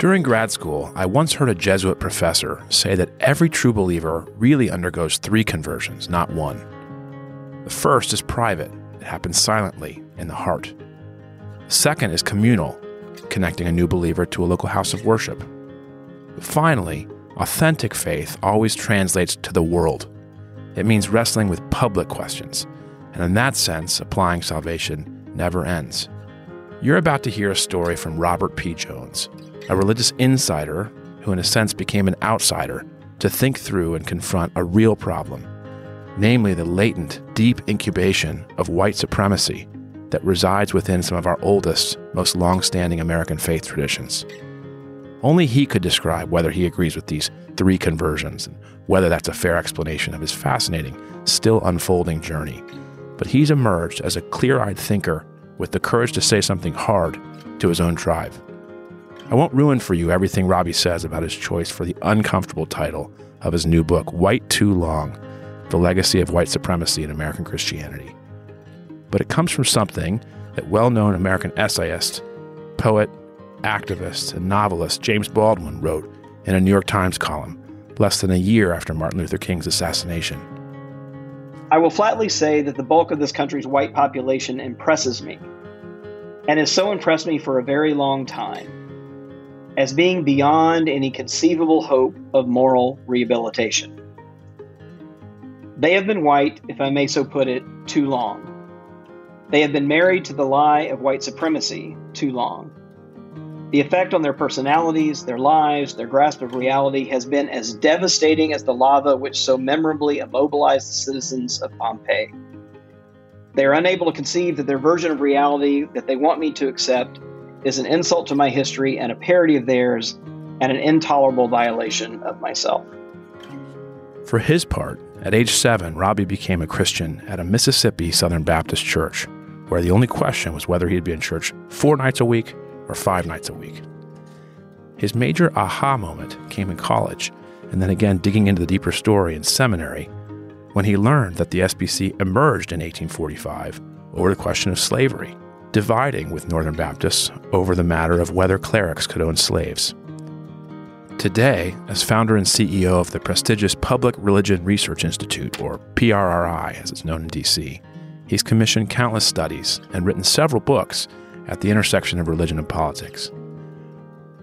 During grad school, I once heard a Jesuit professor say that every true believer really undergoes three conversions, not one. The first is private, it happens silently in the heart. The second is communal, connecting a new believer to a local house of worship. But finally, authentic faith always translates to the world. It means wrestling with public questions, and in that sense, applying salvation never ends. You're about to hear a story from Robert P. Jones, a religious insider who, in a sense, became an outsider to think through and confront a real problem, namely the latent, deep incubation of white supremacy that resides within some of our oldest, most long standing American faith traditions. Only he could describe whether he agrees with these three conversions and whether that's a fair explanation of his fascinating, still unfolding journey. But he's emerged as a clear eyed thinker with the courage to say something hard to his own tribe. I won't ruin for you everything Robbie says about his choice for the uncomfortable title of his new book, White Too Long The Legacy of White Supremacy in American Christianity. But it comes from something that well known American essayist, poet, activist, and novelist James Baldwin wrote in a New York Times column less than a year after Martin Luther King's assassination. I will flatly say that the bulk of this country's white population impresses me, and has so impressed me for a very long time as being beyond any conceivable hope of moral rehabilitation. They have been white, if I may so put it, too long. They have been married to the lie of white supremacy too long. The effect on their personalities, their lives, their grasp of reality has been as devastating as the lava which so memorably immobilized the citizens of Pompeii. They are unable to conceive that their version of reality that they want me to accept is an insult to my history and a parody of theirs and an intolerable violation of myself. For his part, at age seven, Robbie became a Christian at a Mississippi Southern Baptist church, where the only question was whether he'd be in church four nights a week or five nights a week. His major aha moment came in college, and then again digging into the deeper story in seminary, when he learned that the SBC emerged in 1845 over the question of slavery dividing with Northern Baptists over the matter of whether clerics could own slaves. Today, as founder and CEO of the prestigious Public Religion Research Institute, or PRRI as it's known in DC, he's commissioned countless studies and written several books at the intersection of religion and politics.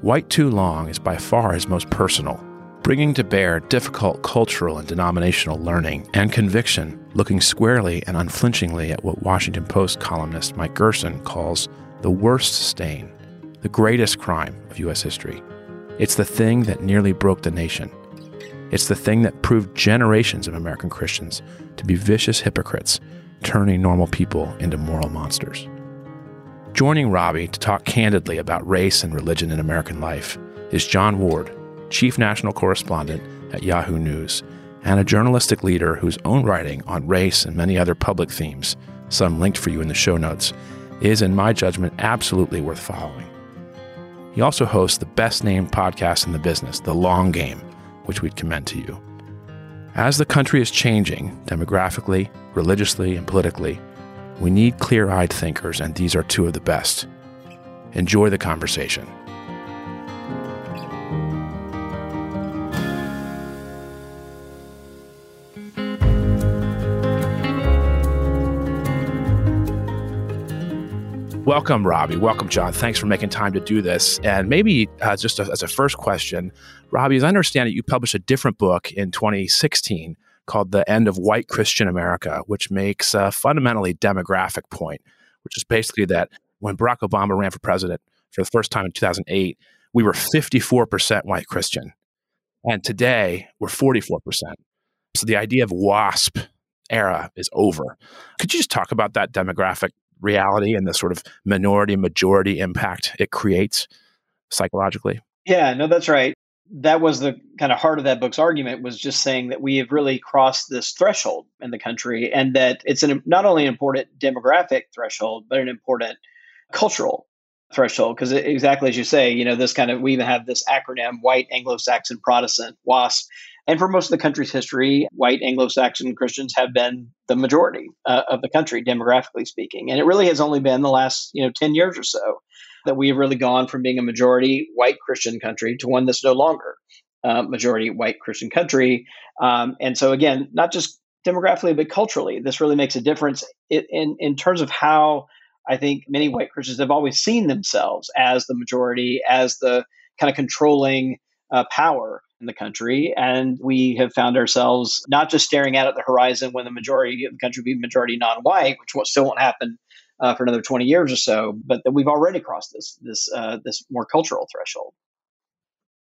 White Too Long is by far his most personal, bringing to bear difficult cultural and denominational learning and conviction, looking squarely and unflinchingly at what Washington Post columnist Mike Gerson calls the worst stain, the greatest crime of U.S. history. It's the thing that nearly broke the nation. It's the thing that proved generations of American Christians to be vicious hypocrites, turning normal people into moral monsters. Joining Robbie to talk candidly about race and religion in American life is Jon Ward, chief national correspondent at Yahoo News, and a journalistic leader whose own writing on race and many other public themes, some linked for you in the show notes, is, in my judgment, absolutely worth following. He also hosts the best named podcast in the business, The Long Game, which we'd commend to you. As the country is changing demographically, religiously, and politically, we need clear eyed thinkers, and these are two of the best. Enjoy the conversation. Welcome, Robbie. Welcome, Jon. Thanks for making time to do this. And maybe uh, just as a first question, Robbie, as I understand it, you published a different book in 2016 called The End of White Christian America, which makes a fundamentally demographic point, which is basically that when Barack Obama ran for president for the first time in 2008, we were 54% white Christian. And today, we're 44%. So the idea of WASP era is over. Could you just talk about that demographic reality and the sort of minority majority impact it creates psychologically. Yeah, no, that's right. That was the kind of heart of that book's argument was just saying that we have really crossed this threshold in the country and that it's an, not only an important demographic threshold, but an important cultural threshold because exactly as you say you know this kind of we even have this acronym white anglo-saxon protestant wasp and for most of the country's history, white Anglo Saxon Christians have been the majority uh, of the country, demographically speaking. And it really has only been the last you know 10 years or so that we have really gone from being a majority white Christian country to one that's no longer uh, majority white Christian country. Um, and so, again, not just demographically, but culturally, this really makes a difference in, in terms of how I think many white Christians have always seen themselves as the majority, as the kind of controlling uh, power in the country. And we have found ourselves not just staring out at the horizon when the majority of the country be majority non white, which still won't happen uh, for another 20 years or so, but that we've already crossed this, this, uh, this more cultural threshold.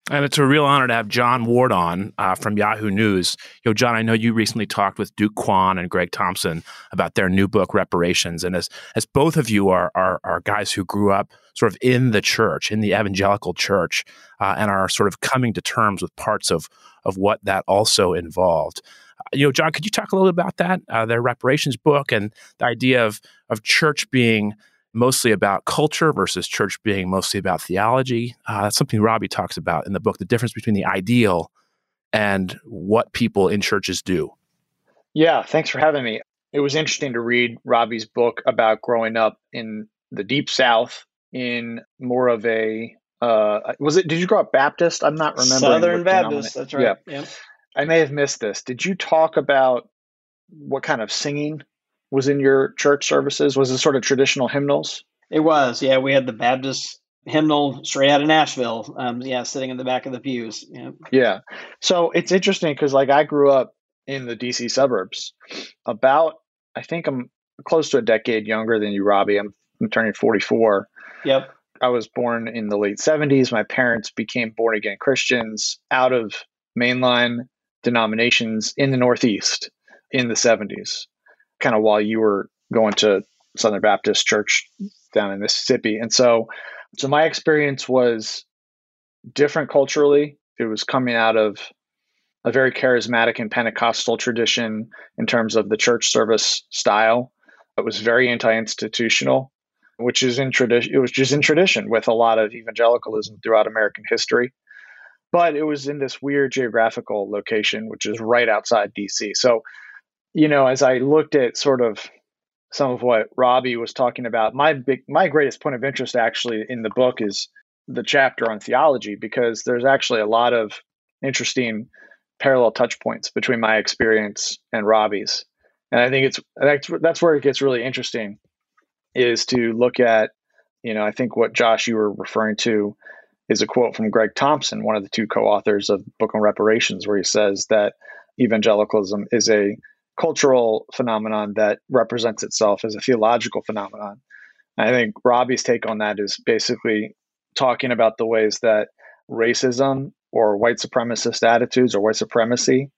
And it's a real honor to have Jon Ward on uh, from Yahoo News. Know, Jon, I know you recently talked with Duke Kwon and Greg Thompson about their new book, Reparations. And as as both of you are are, are guys who grew up sort of in the church, in the evangelical church, uh, and are sort of coming to terms with parts of of what that also involved. Uh, you know, Jon, could you talk a little bit about that? Uh, their reparations book and the idea of of church being mostly about culture versus church being mostly about theology. Uh, that's something Robbie talks about in the book the difference between the ideal and what people in churches do. Yeah, thanks for having me. It was interesting to read Robbie's book about growing up in the deep south in more of a uh, was it did you grow up Baptist? I'm not remembering. Southern Baptist, that's right. Yeah. I may have missed this. Did you talk about what kind of singing was in your church services? Was it sort of traditional hymnals? It was, yeah. We had the Baptist hymnal straight out of Nashville. Um, yeah, sitting in the back of the pews. Yeah. Yeah. So it's interesting because, like, I grew up in the DC suburbs. About, I think I'm close to a decade younger than you, Robbie. I'm, I'm turning 44. Yep. I was born in the late 70s. My parents became born again Christians out of mainline denominations in the Northeast in the 70s kind of while you were going to Southern Baptist Church down in Mississippi. And so, so my experience was different culturally. It was coming out of a very charismatic and Pentecostal tradition in terms of the church service style. It was very anti-institutional, which is in tradition. It was just in tradition with a lot of evangelicalism throughout American history. But it was in this weird geographical location, which is right outside DC. So you know, as I looked at sort of some of what Robbie was talking about, my big, my greatest point of interest actually in the book is the chapter on theology because there's actually a lot of interesting parallel touch points between my experience and Robbie's, and I think it's that's that's where it gets really interesting, is to look at, you know, I think what Josh you were referring to is a quote from Greg Thompson, one of the two co-authors of Book on Reparations, where he says that evangelicalism is a cultural phenomenon that represents itself as a theological phenomenon. I think Robbie's take on that is basically talking about the ways that racism or white supremacist attitudes or white supremacy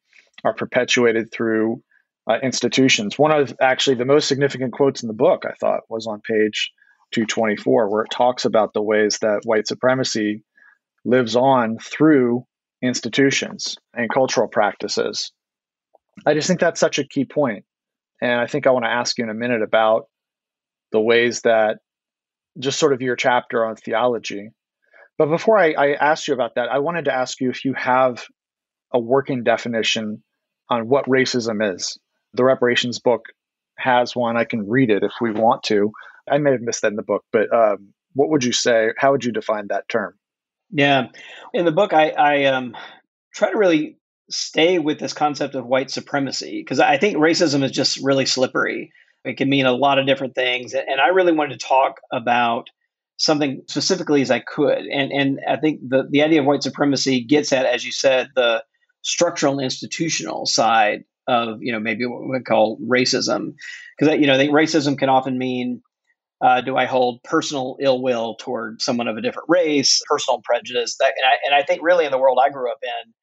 are perpetuated through uh, institutions. One of actually the most significant quotes in the book, I thought, was on page 224, where it talks about the ways that white supremacy lives on through institutions and cultural practices. I just think that's such a key point. And I think I want to ask you in a minute about the ways that just sort of your chapter on theology. But before I, I ask you about that, I wanted to ask you if you have a working definition on what racism is. The reparations book has one. I can read it if we want to. I may have missed that in the book, but um, what would you say? How would you define that term? Yeah, in the book, I, I um, try to really stay with this concept of white supremacy because I think racism is just really slippery. It can mean a lot of different things. And I really wanted to talk about something specifically as I could. And and I think the, the idea of white supremacy gets at, as you said, the structural and institutional side of, you know, maybe what we call racism. Because you know, I think racism can often mean uh, do I hold personal ill will toward someone of a different race, personal prejudice? That, and I, and I think really in the world I grew up in,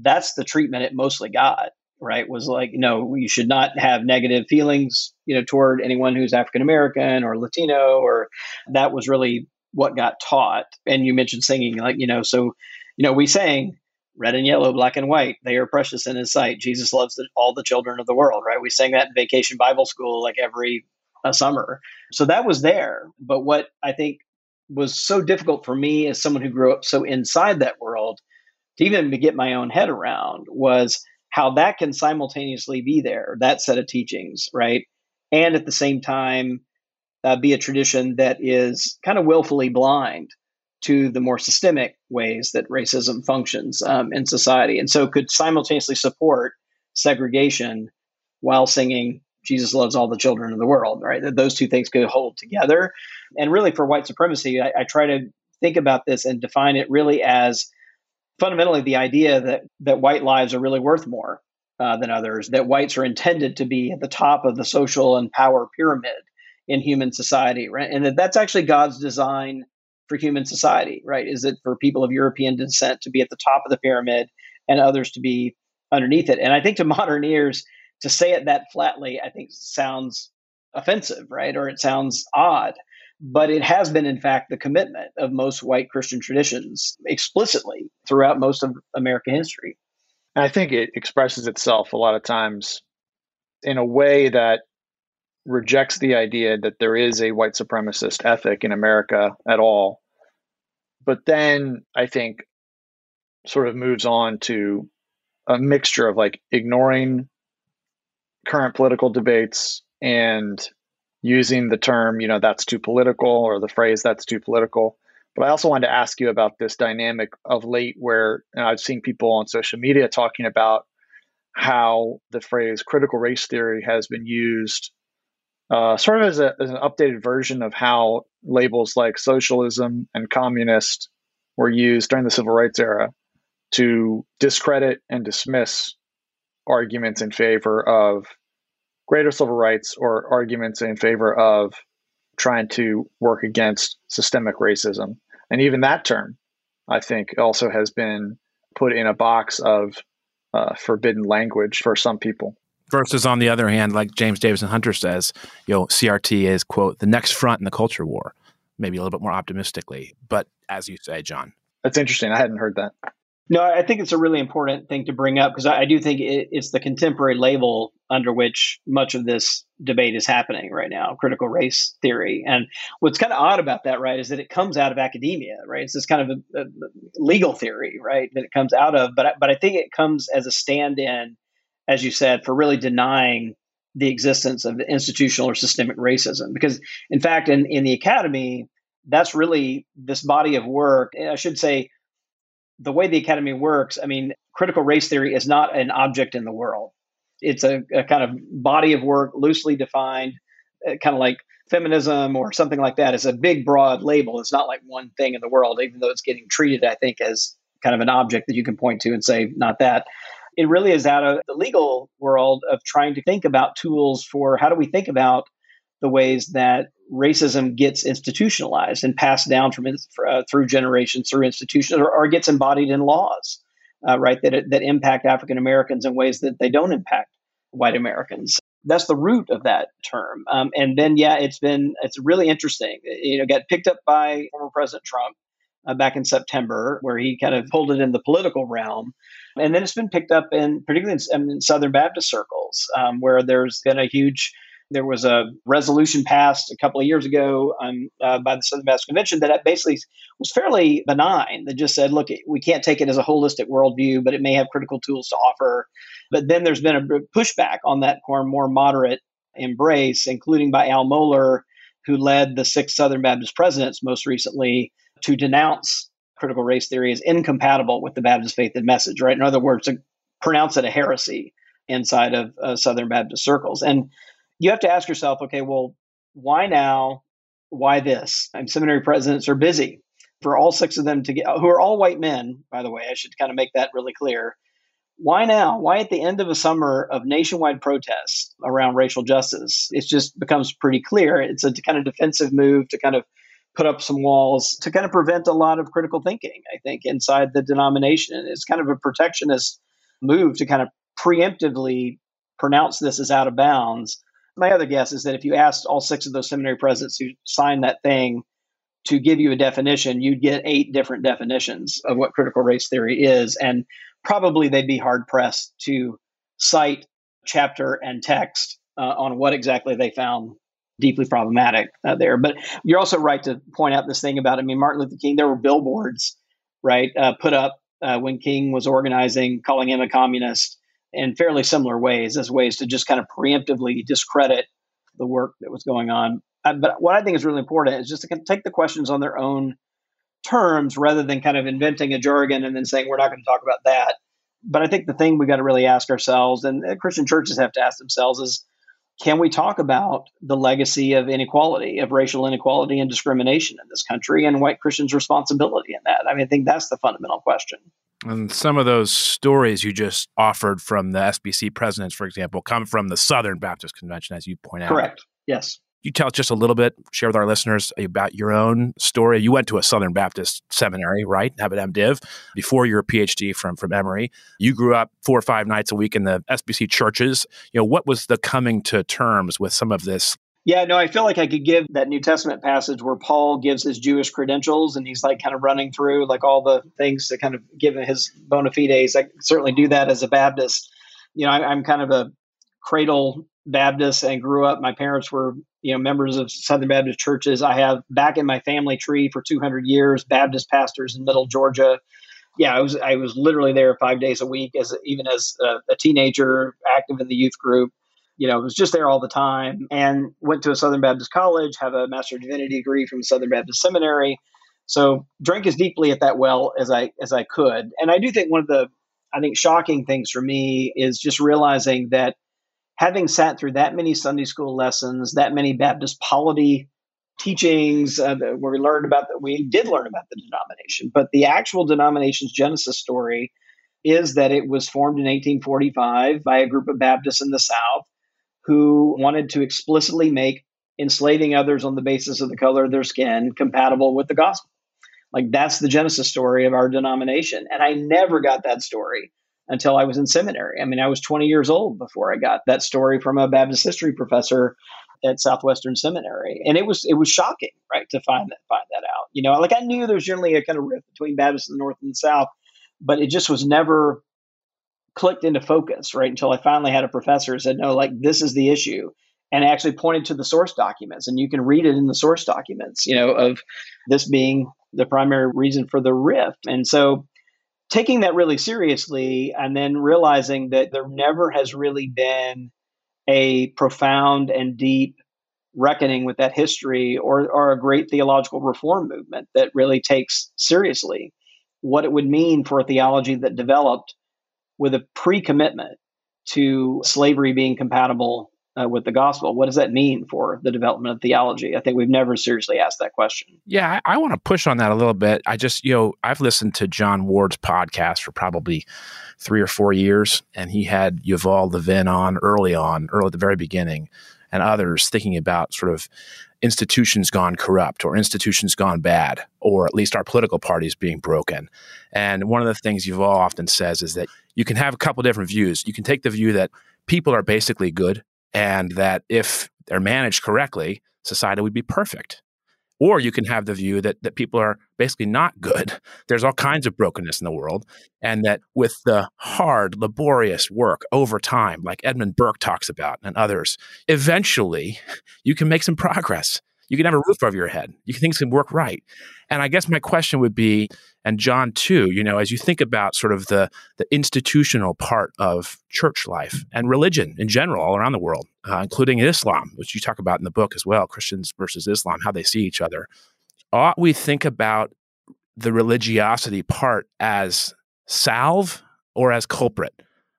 that's the treatment it mostly got right? Was like know you should not have negative feelings you know toward anyone who's african american or latino or that was really what got taught. And you mentioned singing like you know so you know we sang red and yellow black and white. They are precious in his sight. Jesus loves the, all the children of the world right? We sang that in vacation bible school like every uh, summer. So that was there. But what i think was so difficult for me as someone who grew up so inside that world to even get my own head around was how that can simultaneously be there, that set of teachings, right? And at the same time, uh, be a tradition that is kind of willfully blind to the more systemic ways that racism functions um, in society, and so could simultaneously support segregation while singing Jesus loves all the children of the world, right? That those two things could hold together. And really, for white supremacy, I, I try to think about this and define it really as fundamentally the idea that that white lives are really worth more uh, than others, that whites are intended to be at the top of the social and power pyramid in human society, right? And that that's actually God's design for human society, right? Is it for people of European descent to be at the top of the pyramid and others to be underneath it? And I think to modern ears, to say it that flatly, I think sounds offensive, right? Or it sounds odd. But it has been, in fact, the commitment of most white Christian traditions explicitly throughout most of American history. And I think it expresses itself a lot of times in a way that rejects the idea that there is a white supremacist ethic in America at all. But then I think sort of moves on to a mixture of like ignoring current political debates and using the term, you know, that's too political or the phrase that's too political. But I also wanted to ask you about this dynamic of late where I've seen people on social media talking about how the phrase critical race theory has been used uh, sort of as, a, as an updated version of how labels like socialism and communist were used during the civil rights era to discredit and dismiss arguments in favor of greater civil rights or arguments in favor of trying to work against systemic racism. And even that term, I think, also has been put in a box of uh, forbidden language for some people. Versus, on the other hand, like James Davison Hunter says, you know, CRT is, quote, the next front in the culture war, maybe a little bit more optimistically. But as you say, Jon. That's interesting. I hadn't heard that. No, I think it's a really important thing to bring up because I, I, do think it, it's the contemporary label under which much of this debate is happening right now critical race theory. And what's kind of odd about that, right, is that it comes out of academia, right? It's this kind of a, a legal theory, right, that it comes out of. But, but I think it comes as a stand in, as you said, for really denying the existence of institutional or systemic racism. Because, in fact, in, in the academy, that's really this body of work, eh, I should say, the way the academy works, I mean, critical race theory is not an object in the world. It's a, a kind of body of work, loosely defined, uh, kind of like feminism or something like that. It's a big, broad label. It's not like one thing in the world, even though it's getting treated, I think, as kind of an object that you can point to and say, not that. It really is out of the legal world of trying to think about tools for how do we think about the ways that racism gets institutionalized and passed down from uh, through generations through institutions or, or gets embodied in laws uh, right that that impact African Americans in ways that they don't impact white Americans. That's the root of that term. Um, and then yeah it's been it's really interesting. You know got picked up by former President Trump uh, back in September where he kind of pulled it in the political realm. And then it's been picked up in particularly in, in Southern Baptist circles um, where there's been a huge there was a resolution passed a couple of years ago um, uh, by the Southern Baptist Convention that basically was fairly benign. That just said, look, we can't take it as a holistic worldview, but it may have critical tools to offer. But then there's been a pushback on that more moderate embrace, including by Al Mohler, who led the six Southern Baptist presidents most recently to denounce critical race theory as incompatible with the Baptist faith and message, right? In other words, to pronounce it a heresy inside of uh, Southern Baptist circles. And you have to ask yourself, okay, well, why now? Why this? I'm seminary presidents are busy. For all six of them to get, who are all white men, by the way, I should kind of make that really clear. Why now? Why at the end of a summer of nationwide protests around racial justice? It just becomes pretty clear. It's a kind of defensive move to kind of put up some walls to kind of prevent a lot of critical thinking, I think, inside the denomination. It's kind of a protectionist move to kind of preemptively pronounce this as out of bounds my other guess is that if you asked all six of those seminary presidents who signed that thing to give you a definition, you'd get eight different definitions of what critical race theory is. And probably they'd be hard pressed to cite chapter and text uh, on what exactly they found deeply problematic uh, there. But you're also right to point out this thing about, I mean, Martin Luther King, there were billboards, right, uh, put up uh, when King was organizing, calling him a communist in fairly similar ways as ways to just kind of preemptively discredit the work that was going on Uh, but what I think is really important is just to take the questions on their own terms rather than kind of inventing a jargon and then saying we're not going to talk about that. But I think the thing we got to really ask ourselves, and Christian churches have to ask themselves, is can we talk about the legacy of inequality, of racial inequality and discrimination in this country, and white Christians' responsibility in that? I mean, I think that's the fundamental question. And some of those stories you just offered from the SBC presidents, for example, come from the Southern Baptist Convention, as you point out. Correct. Yes you tell us just a little bit, share with our listeners about your own story? You went to a Southern Baptist seminary, right? Have an MDiv before your PhD from from Emory. You grew up four or five nights a week in the SBC churches. You know, what was the coming to terms with some of this? Yeah, no, I feel like I could give that New Testament passage where Paul gives his Jewish credentials and he's like kind of running through like all the things to kind of give his bona fides. I certainly do that as a Baptist. You know, I, I'm kind of a cradle Baptist and grew up. My parents were, you know, members of Southern Baptist churches. I have back in my family tree for 200 years Baptist pastors in Middle Georgia. Yeah, I was I was literally there five days a week as even as a, a teenager, active in the youth group. You know, was just there all the time, and went to a Southern Baptist college, have a Master of Divinity degree from Southern Baptist Seminary. So drank as deeply at that well as I as I could, and I do think one of the I think shocking things for me is just realizing that having sat through that many Sunday school lessons, that many Baptist polity teachings uh, where we learned about that, we did learn about the denomination, but the actual denomination's genesis story is that it was formed in 1845 by a group of Baptists in the South who wanted to explicitly make enslaving others on the basis of the color of their skin compatible with the gospel. Like that's the genesis story of our denomination. And I never got that story until I was in seminary. I mean, I was 20 years old before I got that story from a Baptist history professor at Southwestern Seminary, and it was it was shocking, right, to find that find that out. You know, like I knew there was generally a kind of rift between Baptists in the North and the South, but it just was never clicked into focus, right, until I finally had a professor who said, "No, like this is the issue." And actually pointed to the source documents, and you can read it in the source documents, you know, of this being the primary reason for the rift. And so taking that really seriously and then realizing that there never has really been a profound and deep reckoning with that history or, or a great theological reform movement that really takes seriously what it would mean for a theology that developed with a pre commitment to slavery being compatible uh, with the gospel. What does that mean for the development of theology? I think we've never seriously asked that question. Yeah, I, I want to push on that a little bit. I just, you know, I've listened to Jon Ward's podcast for probably three or four years, and he had Yuval Levin on early on, early at the very beginning, and others thinking about sort of institutions gone corrupt or institutions gone bad, or at least our political parties being broken. And one of the things Yuval often says is that you can have a couple different views. You can take the view that people are basically good and that if they're managed correctly, society would be perfect. Or you can have the view that, that people are basically not good. There's all kinds of brokenness in the world. And that with the hard, laborious work over time, like Edmund Burke talks about and others, eventually you can make some progress. You can have a roof over your head. You can things can work right. And I guess my question would be, and Jon too, you know, as you think about sort of the the institutional part of church life and religion in general all around the world, uh, including Islam, which you talk about in the book as well, Christians versus Islam, how they see each other. Ought we think about the religiosity part as salve or as culprit?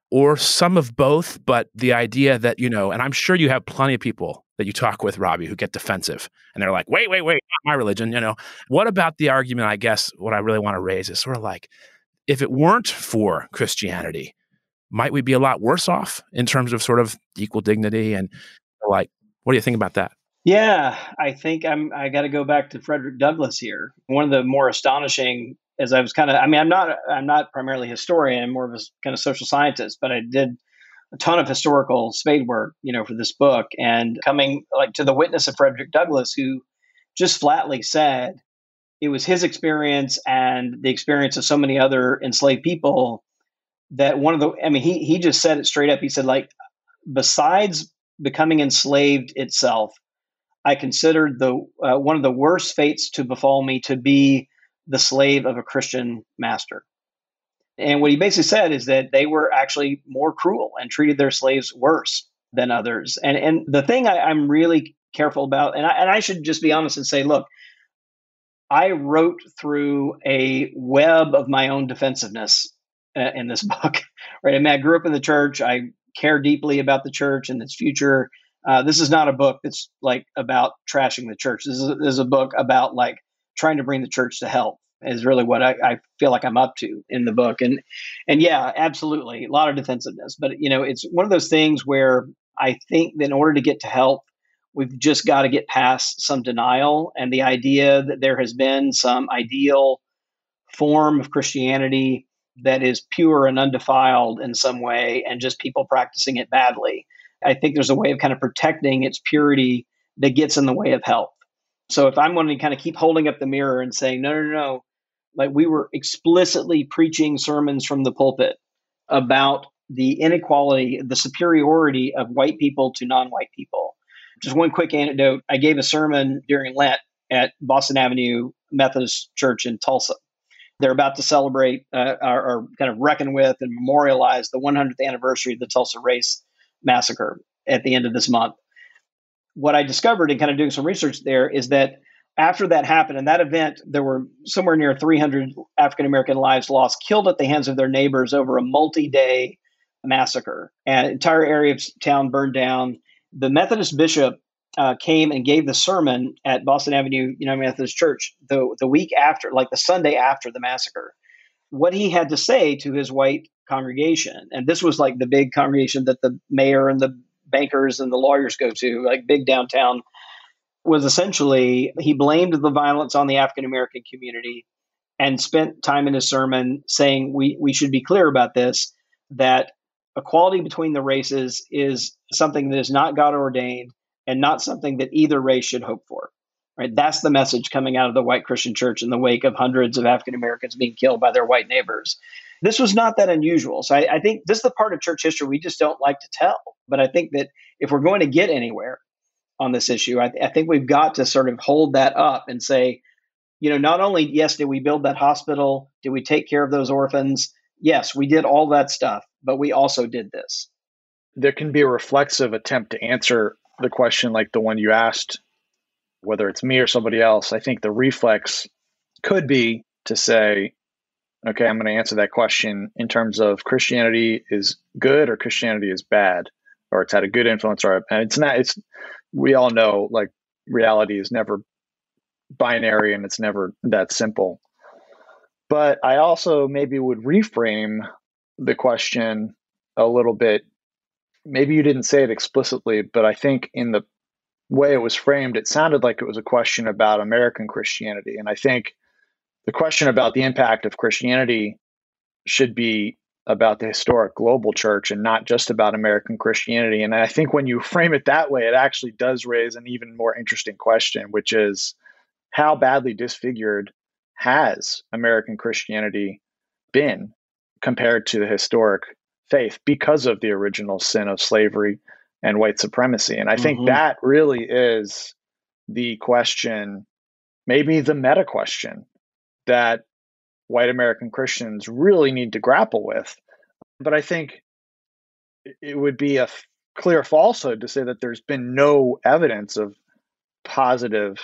Or some of both, but the idea that, you know, and I'm sure you have plenty of people that you talk with, Robbie, who get defensive and they're like, wait, wait, wait, not my religion. You know, what about the argument? I guess what I really want to raise is sort of like, if it weren't for Christianity, might we be a lot worse off in terms of sort of equal dignity? And like, what do you think about that? Yeah, I think I'm. I got to go back to Frederick Douglass here. One of the more astonishing, as I was kind of. I mean, I'm not. I'm not primarily historian. I'm more of a kind of social scientist, but I did a ton of historical spade work, you know, for this book. And coming like to the witness of Frederick Douglass, who just flatly said it was his experience and the experience of so many other enslaved people that one of the I mean, he he just said it straight up. He said, like, besides becoming enslaved itself, I considered the uh, one of the worst fates to befall me to be the slave of a Christian master. And what he basically said is that they were actually more cruel and treated their slaves worse than others. And and the thing I, I'm really careful about. And I, and I should just be honest and say, look, I wrote through a web of my own defensiveness uh, in this book. Right? I mean, I grew up in the church. I care deeply about the church and its future. Uh, this is not a book that's like about trashing the church. This is, this is a book about like trying to bring the church to health is really what I, I, feel like I'm up to in the book. And and yeah, absolutely, a lot of defensiveness. But you know, it's one of those things where I think that in order to get to health, we've just got to get past some denial and the idea that there has been some ideal form of Christianity that is pure and undefiled in some way, and just people practicing it badly. I think there's a way of kind of protecting its purity that gets in the way of health. So if I'm wanting to kind of keep holding up the mirror and saying, no, no, no, like we were explicitly preaching sermons from the pulpit about the inequality, the superiority of white people to non white people. Just one quick anecdote I gave a sermon during Lent at Boston Avenue Methodist Church in Tulsa. They're about to celebrate uh, or, or, kind of reckon with and memorialize the 100th anniversary of the Tulsa Race Massacre at the end of this month. What I discovered in kind of doing some research there is that after that happened, in that event, there were somewhere near 300 African American lives lost, killed at the hands of their neighbors over a multi day massacre. An entire area of town burned down. The Methodist bishop uh, came and gave the sermon at Boston Avenue United Methodist Church the, the week after, like the Sunday after the massacre. What he had to say to his white congregation, and this was like the big congregation that the mayor and the bankers and the lawyers go to, like big downtown was essentially he blamed the violence on the African American community and spent time in his sermon saying we, we should be clear about this that equality between the races is something that is not God ordained and not something that either race should hope for. Right? That's the message coming out of the white Christian church in the wake of hundreds of African Americans being killed by their white neighbors. This was not that unusual. So I, I think this is the part of church history we just don't like to tell. But I think that if we're going to get anywhere, on this issue. I, th- I, think we've got to sort of hold that up and say, you know, not only, yes, did we build that hospital? Did we take care of those orphans? Yes, we did all that stuff, but we also did this. There can be a reflexive attempt to answer the question like the one you asked, whether it's me or somebody else. I think the reflex could be to say, okay, I'm going to answer that question in terms of Christianity is good or Christianity is bad, or it's had a good influence, or it's not. It's we all know like reality is never binary and it's never that simple. But I also maybe would reframe the question a little bit. Maybe you didn't say it explicitly, but I think in the way it was framed, it sounded like it was a question about American Christianity. And I think the question about the impact of Christianity should be about the historic global church and not just about American Christianity. And I think when you frame it that way, it actually does raise an even more interesting question, which is how badly disfigured has American Christianity been compared to the historic faith because of the original sin of slavery and white supremacy? And I think mm-hmm. that really is the question, maybe the meta question that white American Christians really need to grapple with. But I think it would be a clear falsehood to say that there's been no evidence of positive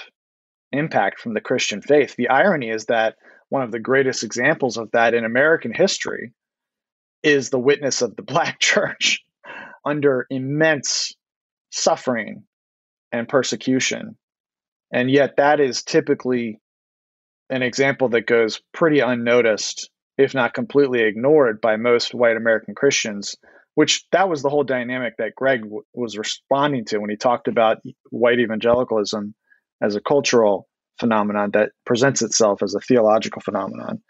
impact from the Christian faith. The irony is that one of the greatest examples of that in American history is the witness of the Black church under immense suffering and persecution. And yet, that is typically an example that goes pretty unnoticed, if not completely ignored by most white American Christians, which that was the whole dynamic that Greg w- was responding to when he talked about white evangelicalism as a cultural phenomenon that presents itself as a theological phenomenon.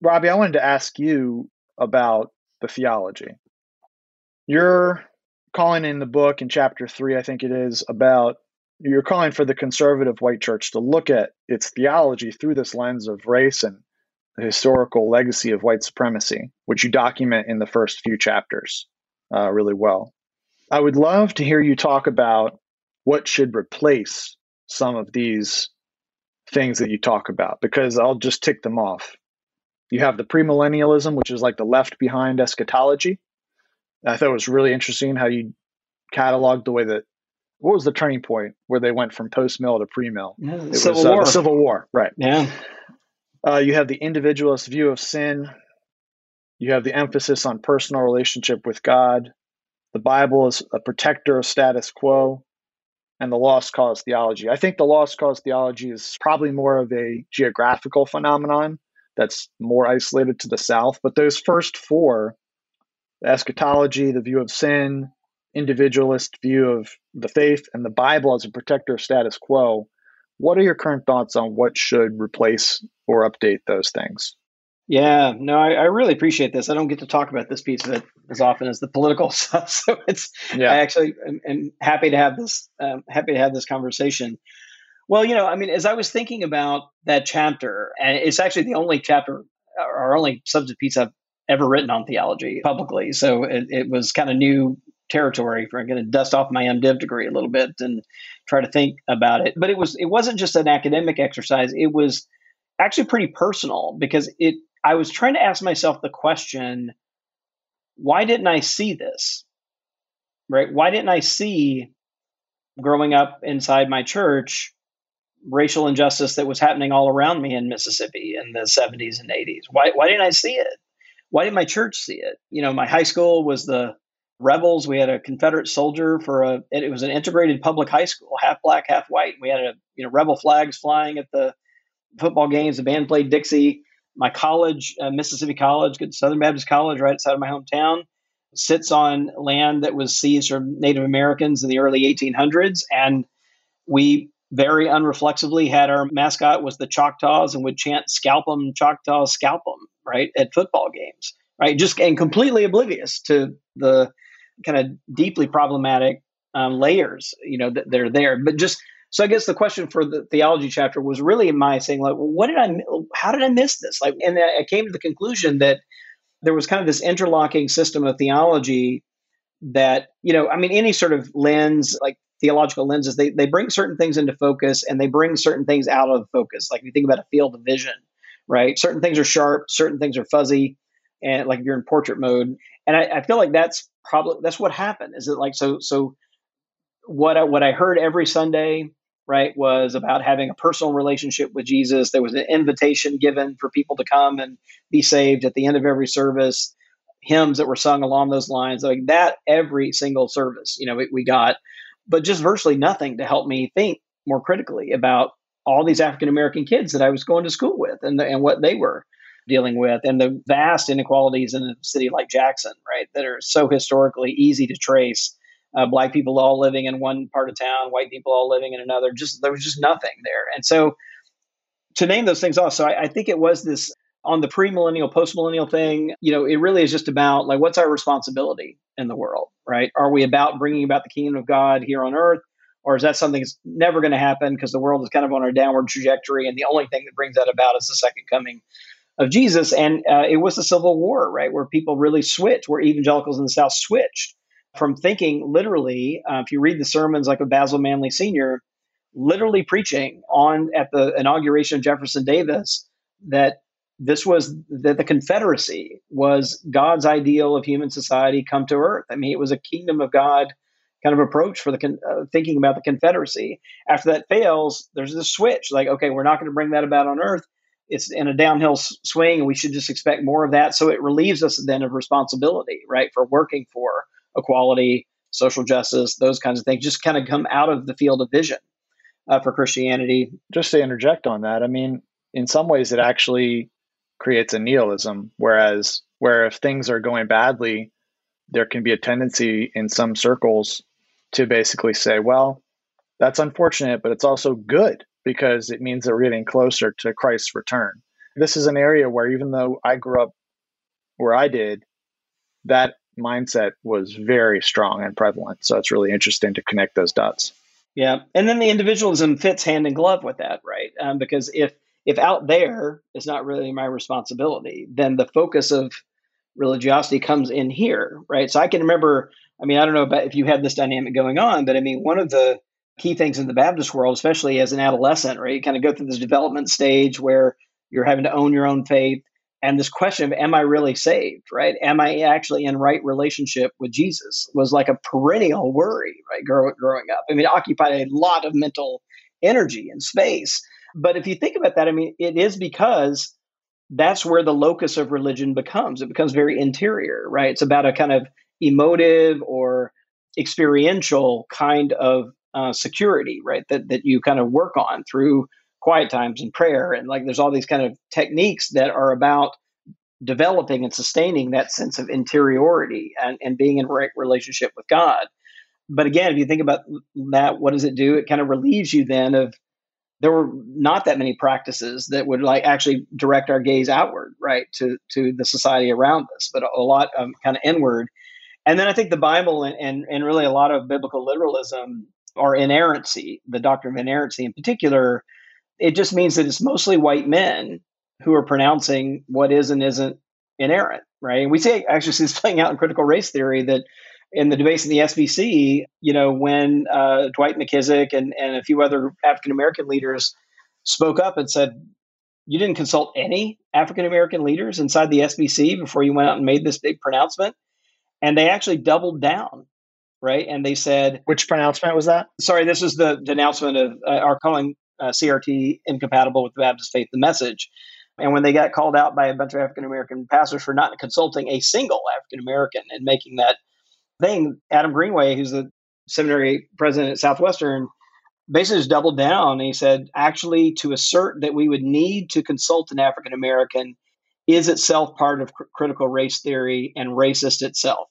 Robbie, I wanted to ask you about the theology. You're calling in the book in chapter three, I think it is, about you're calling for the conservative white church to look at its theology through this lens of race and the historical legacy of white supremacy, which you document in the first few chapters uh, really well. I would love to hear you talk about what should replace some of these things that you talk about, because I'll just tick them off. You have the premillennialism, which is like the left behind eschatology. I thought it was really interesting how you cataloged the way that what was the turning point where they went from post mill to pre mill? Yeah, it Civil was uh, War. the Civil War, right? Yeah. Uh, you have the individualist view of sin. You have the emphasis on personal relationship with God. The Bible is a protector of status quo and the lost cause theology. I think the lost cause theology is probably more of a geographical phenomenon that's more isolated to the South. But those first four the eschatology, the view of sin, individualist view of the faith, and the Bible as a protector of status quo what are your current thoughts on what should replace or update those things? Yeah, no, I, I, really appreciate this. I don't get to talk about this piece of it as often as the political stuff, so it's. Yeah. I actually am, am happy to have this. Um, happy to have this conversation. Well, you know, I mean, as I was thinking about that chapter, and it's actually the only chapter or only subject piece I've ever written on theology publicly, so it, it was kind of new territory for I'm going to dust off my MDiv degree a little bit and try to think about it. But it was it wasn't just an academic exercise. It was actually pretty personal because it I was trying to ask myself the question, why didn't I see this? Right? Why didn't I see growing up inside my church racial injustice that was happening all around me in Mississippi in the 70s and 80s? Why why didn't I see it? Why didn't my church see it? You know, my high school was the rebels. We had a Confederate soldier for a. It was an integrated public high school, half black, half white. We had a you know rebel flags flying at the football games. The band played Dixie. My college, uh, Mississippi College, good Southern Baptist College, right outside of my hometown, sits on land that was seized from Native Americans in the early 1800s, and we very unreflexively had our mascot was the Choctaws and would chant "Scalp 'em, Choctaws, scalp 'em," right at football games, right? Just and completely oblivious to the kind of deeply problematic um, layers, you know, that, are there. But just so I guess the question for the theology chapter was really my saying, like, well, what did I, how did I miss this? Like, and I came to the conclusion that there was kind of this interlocking system of theology that, you know, I mean, any sort of lens, like theological lenses, they, they bring certain things into focus and they bring certain things out of focus. Like, if you think about a field of vision, right? Certain things are sharp, certain things are fuzzy and like if you're in portrait mode. And I, I feel like that's probably that's what happened. Is it like so so what I, what I heard every Sunday right was about having a personal relationship with Jesus. There was an invitation given for people to come and be saved at the end of every service. Hymns that were sung along those lines, like that, every single service, you know, we, we got, but just virtually nothing to help me think more critically about all these African American kids that I was going to school with and and what they were dealing with and the vast inequalities in a city like Jackson, right, that are so historically easy to trace. Uh, black people all living in one part of town, white people all living in another. Just there was just nothing there, and so to name those things off. So I, I think it was this on the pre-millennial, post-millennial thing. You know, it really is just about like what's our responsibility in the world, right? Are we about bringing about the kingdom of God here on earth, or is that something that's never going to happen because the world is kind of on a downward trajectory, and the only thing that brings that about is the second coming of Jesus. And uh, it was the Civil War, right, where people really switched, where evangelicals in the South switched from thinking literally, uh, if you read the sermons like of Basil Manley Sr., literally preaching on at the inauguration of Jefferson Davis that this was that the Confederacy was God's ideal of human society come to earth. I mean, it was a kingdom of God kind of approach for the uh, thinking about the Confederacy. After that fails, there's this switch like, okay, we're not going to bring that about on earth it's in a downhill swing and we should just expect more of that. So it relieves us then of responsibility right for working for equality social justice those kinds of things just kind of come out of the field of vision uh, for christianity. Just to interject on that i mean in some ways it actually creates a nihilism whereas where if things are going badly there can be a tendency in some circles to basically say well that's unfortunate but it's also good because it means that we're getting closer to Christ's return. This is an area where, even though I grew up where I did, that mindset was very strong and prevalent. So it's really interesting to connect those dots. Yeah, and then the individualism fits hand in glove with that, right? Um, because if if out there is not really my responsibility, then the focus of religiosity comes in here, right? So I can remember. I mean, I don't know about if you had this dynamic going on, but I mean, one of the key things in the Baptist world, especially as an adolescent, right? You kind of go through this development stage where you're having to own your own faith. and this question of am i really saved? right? Am i actually in right relationship with jesus? was like a perennial worry right grow, growing up. I mean it occupied a lot of mental energy and space. But if you think about that i mean it is because that's where the locus of religion becomes. It becomes very interior right? It's about a kind of emotive or experiential kind of uh, security right that, that you kind of work on through quiet times and prayer. And like there's all these kind of techniques that are about developing and sustaining that sense of interiority and, and being in right relationship with god. But again if you think about that what does it do? It kind of relieves you then of there were not that many practices that would like actually direct our gaze outward right to to the society around us but a lot of kind of inward. And then i think the bible and, and, and really a lot of biblical literalism or inerrancy the doctrine of inerrancy in particular it just means that it's mostly white men who are pronouncing what is and isn't inerrant, right? And we see actually see this playing out in critical race theory that in the debates in the SBC, you know, when uh, Dwight McKissic and, and a few other African American leaders spoke up and said, you didn't consult any African American leaders inside the SBC before you went out and made this big pronouncement. And they actually doubled down, right? And they said, Which pronouncement was that? Sorry, this is the denouncement of uh, our calling uh, CRT incompatible with the Baptist faith, the message. And when they got called out by a bunch of African American pastors for not consulting a single African American and making that thing, Adam Greenway, who's the seminary president at Southwestern, basically just doubled down. And he said, actually, to assert that we would need to consult an African American is itself part of cr- critical race theory and racist itself.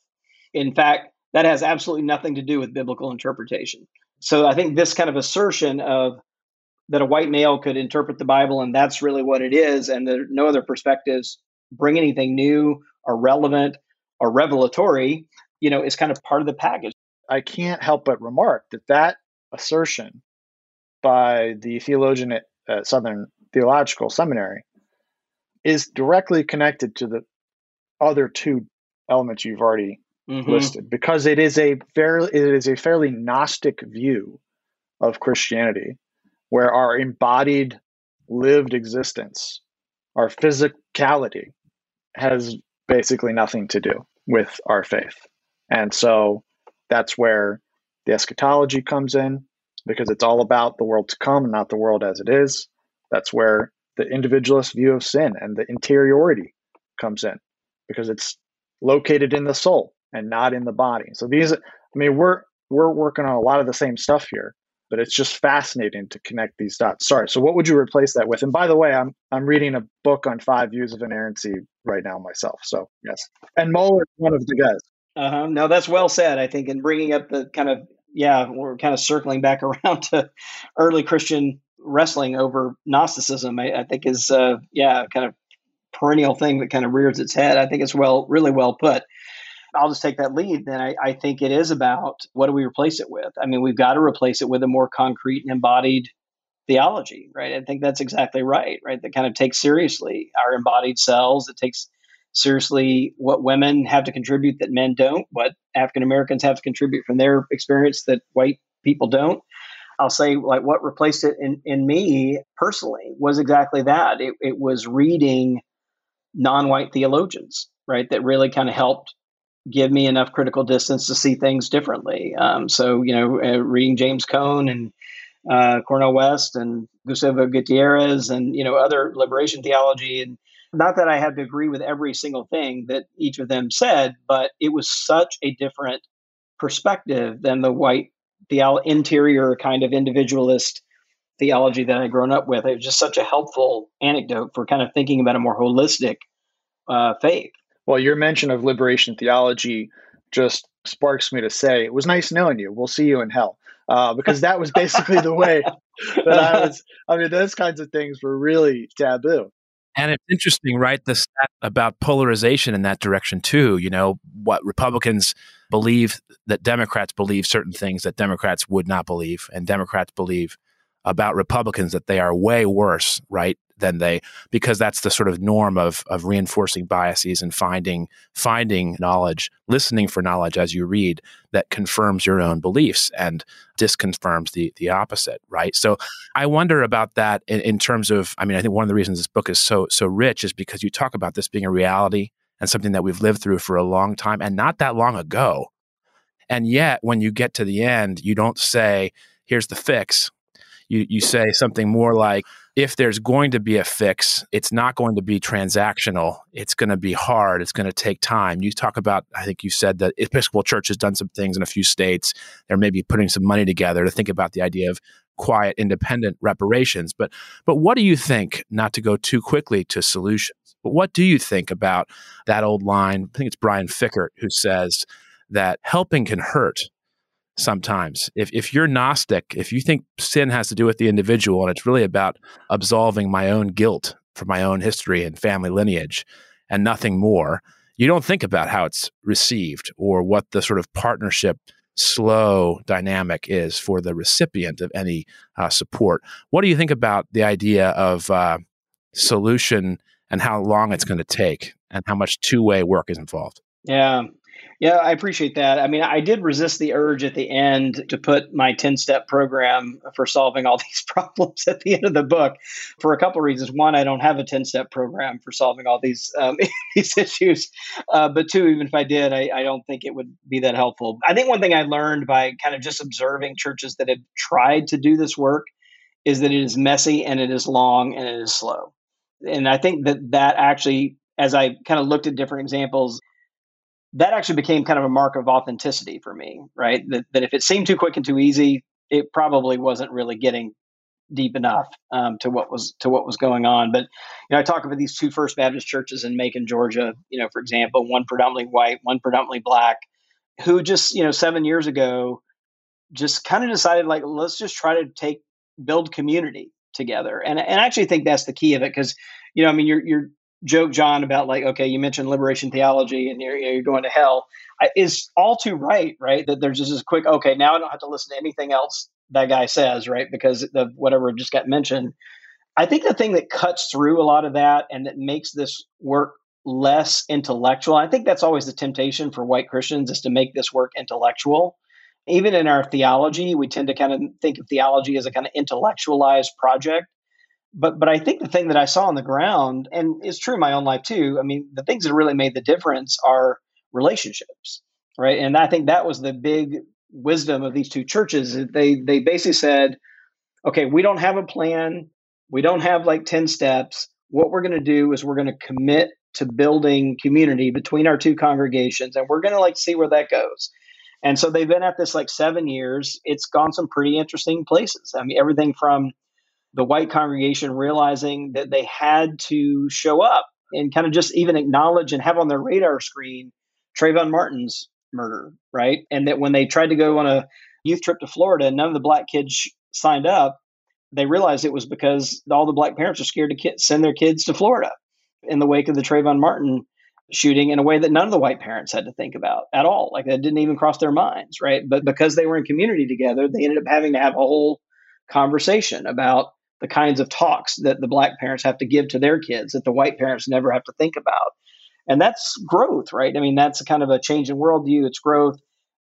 In fact, that has absolutely nothing to do with biblical interpretation. So I think this kind of assertion of that a white male could interpret the Bible and that's really what it is, and that no other perspectives bring anything new or relevant or revelatory, you know, is kind of part of the package. I can't help but remark that that assertion by the theologian at uh, Southern Theological Seminary is directly connected to the other two elements you've already mm-hmm. listed because it is a fairly it is a fairly gnostic view of Christianity where our embodied lived existence, our physicality, has basically nothing to do with our faith. And so that's where the eschatology comes in because it's all about the world to come and not the world as it is. That's where the individualist view of sin and the interiority comes in because it's located in the soul and not in the body. So these I mean we're we're working on a lot of the same stuff here but it's just fascinating to connect these dots. Sorry. So what would you replace that with? And by the way, I'm I'm reading a book on five views of inerrancy right now myself. So yes, and Mohler is one of the guys. Uh huh. No, that's well said. I think in bringing up the kind of yeah, we're kind of circling back around to early Christian wrestling over Gnosticism. I, I think is uh, yeah, kind of perennial thing that kind of rears its head. I think it's well, really well put. I'll just take that lead. Then I, I think it is about what do we replace it with? I mean, we've got to replace it with a more concrete and embodied theology, right? I think that's exactly right, right? That kind of takes seriously our embodied selves. It takes seriously what women have to contribute that men don't, what African Americans have to contribute from their experience that white people don't. I'll say like what replaced it in, in me personally was exactly that. It, it was reading non-white theologians, right? That really kind of helped give me enough critical distance to see things differently. Um, so, you know, uh, reading James Cone and uh, Cornel West and Gustavo Gutierrez and, you know, other liberation theology. And not that I had to agree with every single thing that each of them said, but it was such a different perspective than the white the interior kind of individualist theology that I'd grown up with. It was just such a helpful anecdote for kind of thinking about a more holistic uh, faith. Well, your mention of liberation theology just sparks me to say it was nice knowing you. We'll see you in hell. Uh, because that was basically the way that I was. I mean, those kinds of things were really taboo. And it's interesting, right? The stat about polarization in that direction too. You know, what Republicans believe that Democrats believe certain things that Democrats would not believe, and Democrats believe about Republicans that they are way worse, right, then they because that's the sort of norm of of reinforcing biases and finding finding knowledge, listening for knowledge as you read that confirms your own beliefs and disconfirms the the opposite, right? So I wonder about that in, in terms of I mean, I think one of the reasons this book is so so rich is because you talk about this being a reality and something that we've lived through for a long time and not that long ago. And yet when you get to the end, you don't say, here's the fix. You you say something more like if there's going to be a fix, it's not going to be transactional. It's going to be hard. It's going to take time. You talk about, I think you said that Episcopal Church has done some things in a few states. They're maybe putting some money together to think about the idea of quiet, independent reparations. But but what do you think? Not to go too quickly to solutions, but what do you think about that old line? I think it's Brian Fikkert who says that helping can hurt sometimes. If, if you're Gnostic, if you think sin has to do with the individual and it's really about absolving my own guilt for my own history and family lineage and nothing more, you don't think about how it's received or what the sort of partnership slow dynamic is for the recipient of any uh, support. What do you think about the idea of uh, solution and how long it's going to take and how much two way work is involved? Yeah, yeah, I appreciate that. I mean, I did resist the urge at the end to put my 10 step program for solving all these problems at the end of the book for a couple of reasons. One, I don't have a 10 step program for solving all these, um, these issues. Uh, but two, even if I did, I, I don't think it would be that helpful. I think one thing I learned by kind of just observing churches that have tried to do this work is that it is messy and it is long and it is slow. And I think that that actually, as I kind of looked at different examples, that actually became kind of a mark of authenticity for me, right? That, that if it seemed too quick and too easy, it probably wasn't really getting deep enough um, to what was to what was going on. But you know, I talk about these two First Baptist churches in Macon, Georgia. You know, for example, one predominantly white, one predominantly black, who just you know seven years ago just kind of decided like let's just try to take build community together. And and I actually think that's the key of it because you know I mean you're you're joke, Jon, about like, okay, you mentioned liberation theology and you're, you're going to hell, is all too right, right? That there's just this quick, okay, now I don't have to listen to anything else that guy says, right? Because of whatever just got mentioned. I think the thing that cuts through a lot of that and that makes this work less intellectual, I think that's always the temptation for white Christians is to make this work intellectual. Even in our theology, we tend to kind of think of theology as a kind of intellectualized project but but I think the thing that I saw on the ground, and it's true in my own life too. I mean, the things that really made the difference are relationships, right? And I think that was the big wisdom of these two churches. They they basically said, okay, we don't have a plan, we don't have like ten steps. What we're going to do is we're going to commit to building community between our two congregations, and we're going to like see where that goes. And so they've been at this like seven years. It's gone some pretty interesting places. I mean, everything from the white congregation realizing that they had to show up and kind of just even acknowledge and have on their radar screen Trayvon Martin's murder, right? And that when they tried to go on a youth trip to Florida, and none of the black kids signed up. They realized it was because all the black parents are scared to send their kids to Florida in the wake of the Trayvon Martin shooting in a way that none of the white parents had to think about at all. Like that didn't even cross their minds, right? But because they were in community together, they ended up having to have a whole conversation about the kinds of talks that the black parents have to give to their kids that the white parents never have to think about. And that's growth, right? I mean, that's kind of a change in worldview. It's growth.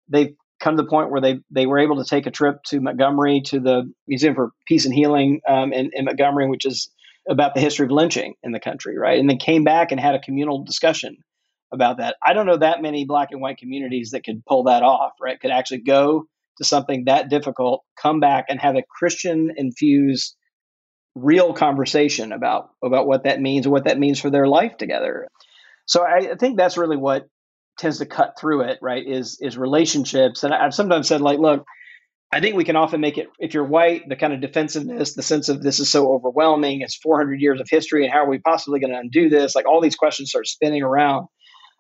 They've come to the point where they they were able to take a trip to Montgomery to the Museum for Peace and Healing um, in, in Montgomery, which is about the history of lynching in the country, right? And then came back and had a communal discussion about that. I don't know that many black and white communities that could pull that off, right? Could actually go to something that difficult, come back and have a Christian infused real conversation about about what that means and what that means for their life together. So I, I think that's really what tends to cut through it, right? Is is relationships. And I've sometimes said, like, look, I think we can often make it if you're white, the kind of defensiveness, the sense of this is so overwhelming, it's 400 years of history, and how are we possibly going to undo this? Like all these questions start spinning around.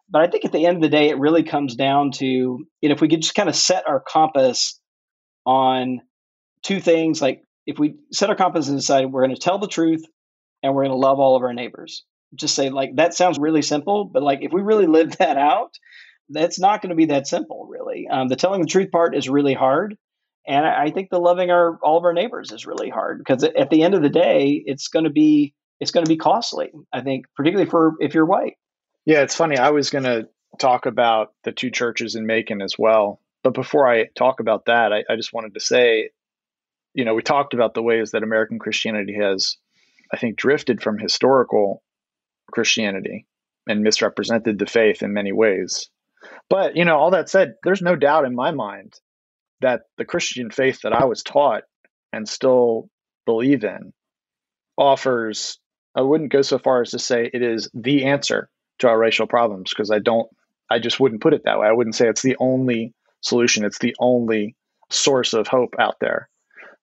But I think at the end of the day, it really comes down to you know if we could just kind of set our compass on two things like if we set our compass and decide we're going to tell the truth and we're going to love all of our neighbors, just say like that sounds really simple, but like if we really live that out, that's not going to be that simple, really. Um, the telling the truth part is really hard, and I, I think the loving our all of our neighbors is really hard because at the end of the day, it's going to be it's going to be costly. I think, particularly for if you're white. Yeah, it's funny. I was going to talk about the two churches in Macon as well. But before I talk about that, I, I just wanted to say, you know, we talked about the ways that American Christianity has, I think, drifted from historical Christianity and misrepresented the faith in many ways. But, you know, all that said, there's no doubt in my mind that the Christian faith that I was taught and still believe in offers, I wouldn't go so far as to say it is the answer to our racial problems, because I don't, I just wouldn't put it that way. I wouldn't say it's the only solution, it's the only source of hope out there.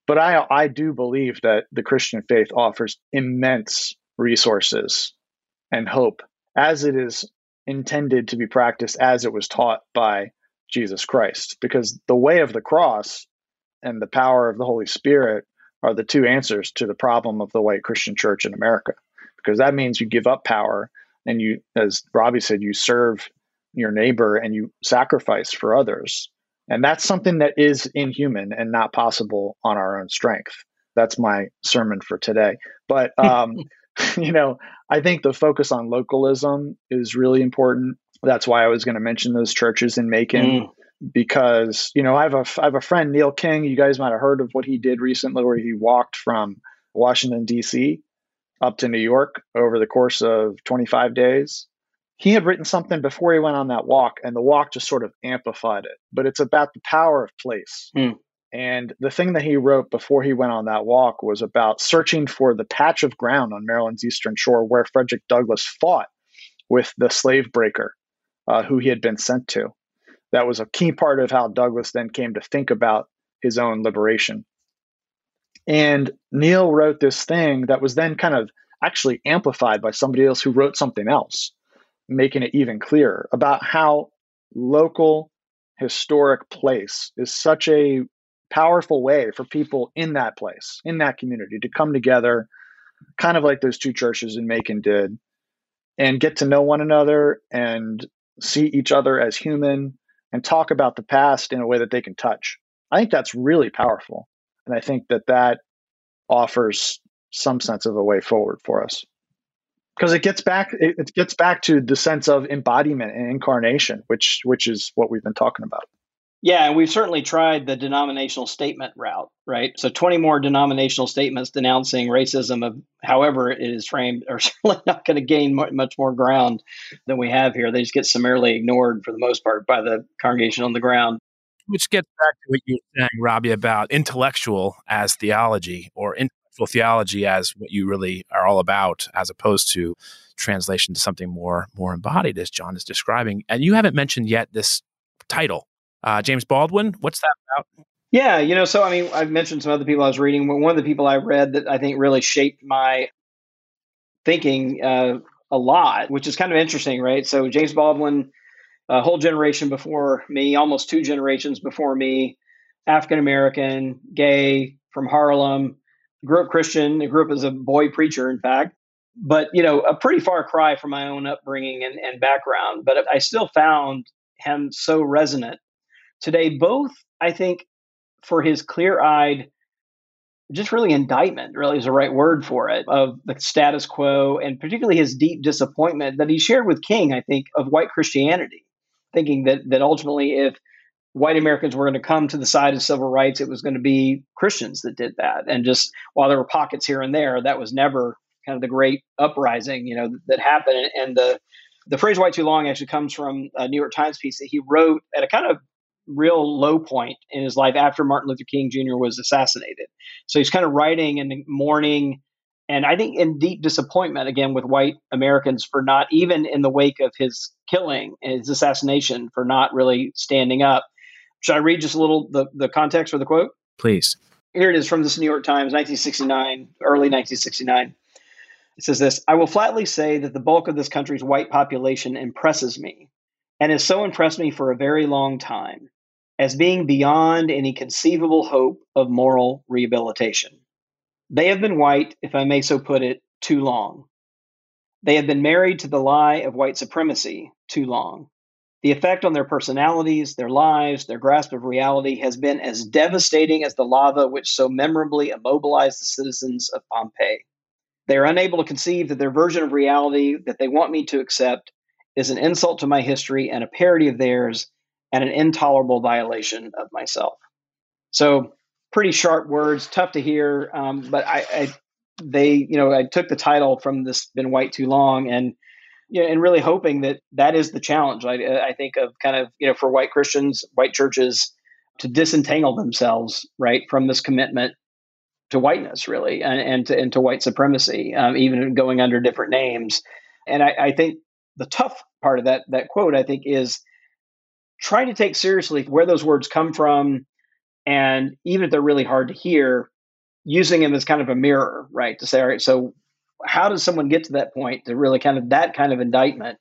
But I, I do believe that the Christian faith offers immense resources and hope as it is intended to be practiced as it was taught by Jesus Christ. Because the way of the cross and the power of the Holy Spirit are the two answers to the problem of the white Christian church in America. Because that means you give up power and you, as Robbie said, you serve your neighbor and you sacrifice for others. And that's something that is inhuman and not possible on our own strength. That's my sermon for today. But, um, you know, I think the focus on localism is really important. That's why I was going to mention those churches in Macon. Mm because you know I have a I have a friend Neil King. You guys might have heard of what he did recently, where he walked from Washington D.C. up to New York over the course of 25 days. He had written something before he went on that walk, and the walk just sort of amplified it. But it's about the power of place. Hmm. And the thing that he wrote before he went on that walk was about searching for the patch of ground on Maryland's eastern shore where Frederick Douglass fought with the slave breaker uh, who he had been sent to that was a key part of how Douglass then came to think about his own liberation. And Neil wrote this thing that was then kind of actually amplified by somebody else who wrote something else, making it even clearer about how local historic place is such a powerful way for people in that place, in that community, to come together, kind of like those two churches in Macon did, and get to know one another and see each other as human and talk about the past in a way that they can touch. I think that's really powerful. And I think that that offers some sense of a way forward for us. Because it gets back it gets back to the sense of embodiment and incarnation, which which is what we've been talking about. Yeah, and we've certainly tried the denominational statement route, right? So 20 more denominational statements denouncing racism of however it is framed are certainly not going to gain much more ground than we have here. They just get summarily ignored for the most part by the congregation on the ground. Which gets back to what you were saying, Robbie, about intellectual as theology or intellectual theology as what you really are all about, as opposed to translation to something more more embodied, as Jon is describing. And you haven't mentioned yet this title uh, James Baldwin, what's that about? Yeah, you know, so I mean, I've mentioned some other people I was reading. One of the people I read that I think really shaped my thinking uh, a lot, which is kind of interesting, right? So James Baldwin, a whole generation before me, almost two generations before me, African American, gay, from Harlem, grew up Christian, grew up as a boy preacher, in fact. But you know, a pretty far cry from my own upbringing and, and background. But I still found him so resonant today, both, I think, for his clear eyed, just really indictment, really is the right word for it, of the status quo and particularly his deep disappointment that he shared with King, I think, of white Christianity, thinking that, that ultimately, if white Americans were going to come to the side of civil rights, it was going to be Christians that did that. And just while there were pockets here and there, that was never kind of the great uprising, you know, that happened. And the the phrase "white too long" actually comes from a New York Times piece that he wrote at a kind of real low point in his life after Martin Luther King Jr. was assassinated. So he's kind of writing and mourning, and I think in deep disappointment again with white Americans for not even in the wake of his killing his assassination for not really standing up. Should I read just a little the, the context for the quote? Please. Here it is from this New York Times, 1969, early 1969. It says this I will flatly say that the bulk of this country's white population impresses me and has so impressed me for a very long time as being beyond any conceivable hope of moral rehabilitation. They have been white, if I may so put it, too long. They have been married to the lie of white supremacy too long. The effect on their personalities, their lives, their grasp of reality has been as devastating as the lava which so memorably immobilized the citizens of Pompeii. They are unable to conceive that their version of reality that they want me to accept is an insult to my history and a parody of theirs and an intolerable violation of myself. So, pretty sharp words, tough to hear. Um, but I, I, they, you know, I took the title from this "Been White Too Long" and you know, and really hoping that that is the challenge. I, I think of kind of you know for white Christians, white churches to disentangle themselves right from this commitment to whiteness, really, and, and to and to white supremacy, um, even going under different names. And I, I think the tough part of that that quote, I think, is trying to take seriously where those words come from, and even if they're really hard to hear, using them as kind of a mirror, right? To say, all right, so how does someone get to that point to really kind of that kind of indictment?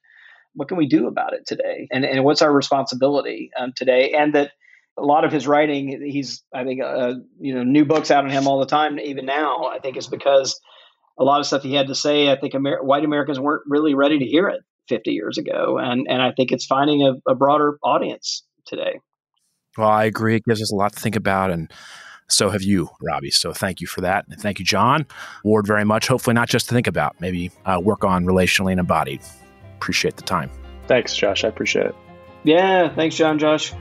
What can we do about it today? And, and what's our responsibility um, today? And that a lot of his writing, he's, I think, uh, you know, new books out on him all the time, even now, I think is because a lot of stuff he had to say, I think Amer- white Americans weren't really ready to hear it 50 years ago. And, and I think it's finding a, a broader audience today. Well, I agree. It gives us a lot to think about. And so have you, Robbie. So thank you for that. And thank you, Jon Ward, very much. Hopefully, not just to think about, maybe uh, work on relationally and embodied. Appreciate the time. Thanks, Josh. I appreciate it. Yeah. Thanks, Jon, Josh.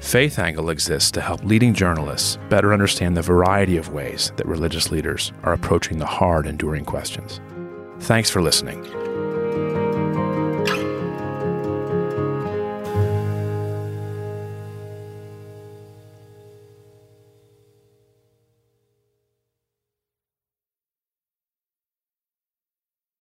Faith Angle exists to help leading journalists better understand the variety of ways that religious leaders are approaching the hard, enduring questions. Thanks for listening.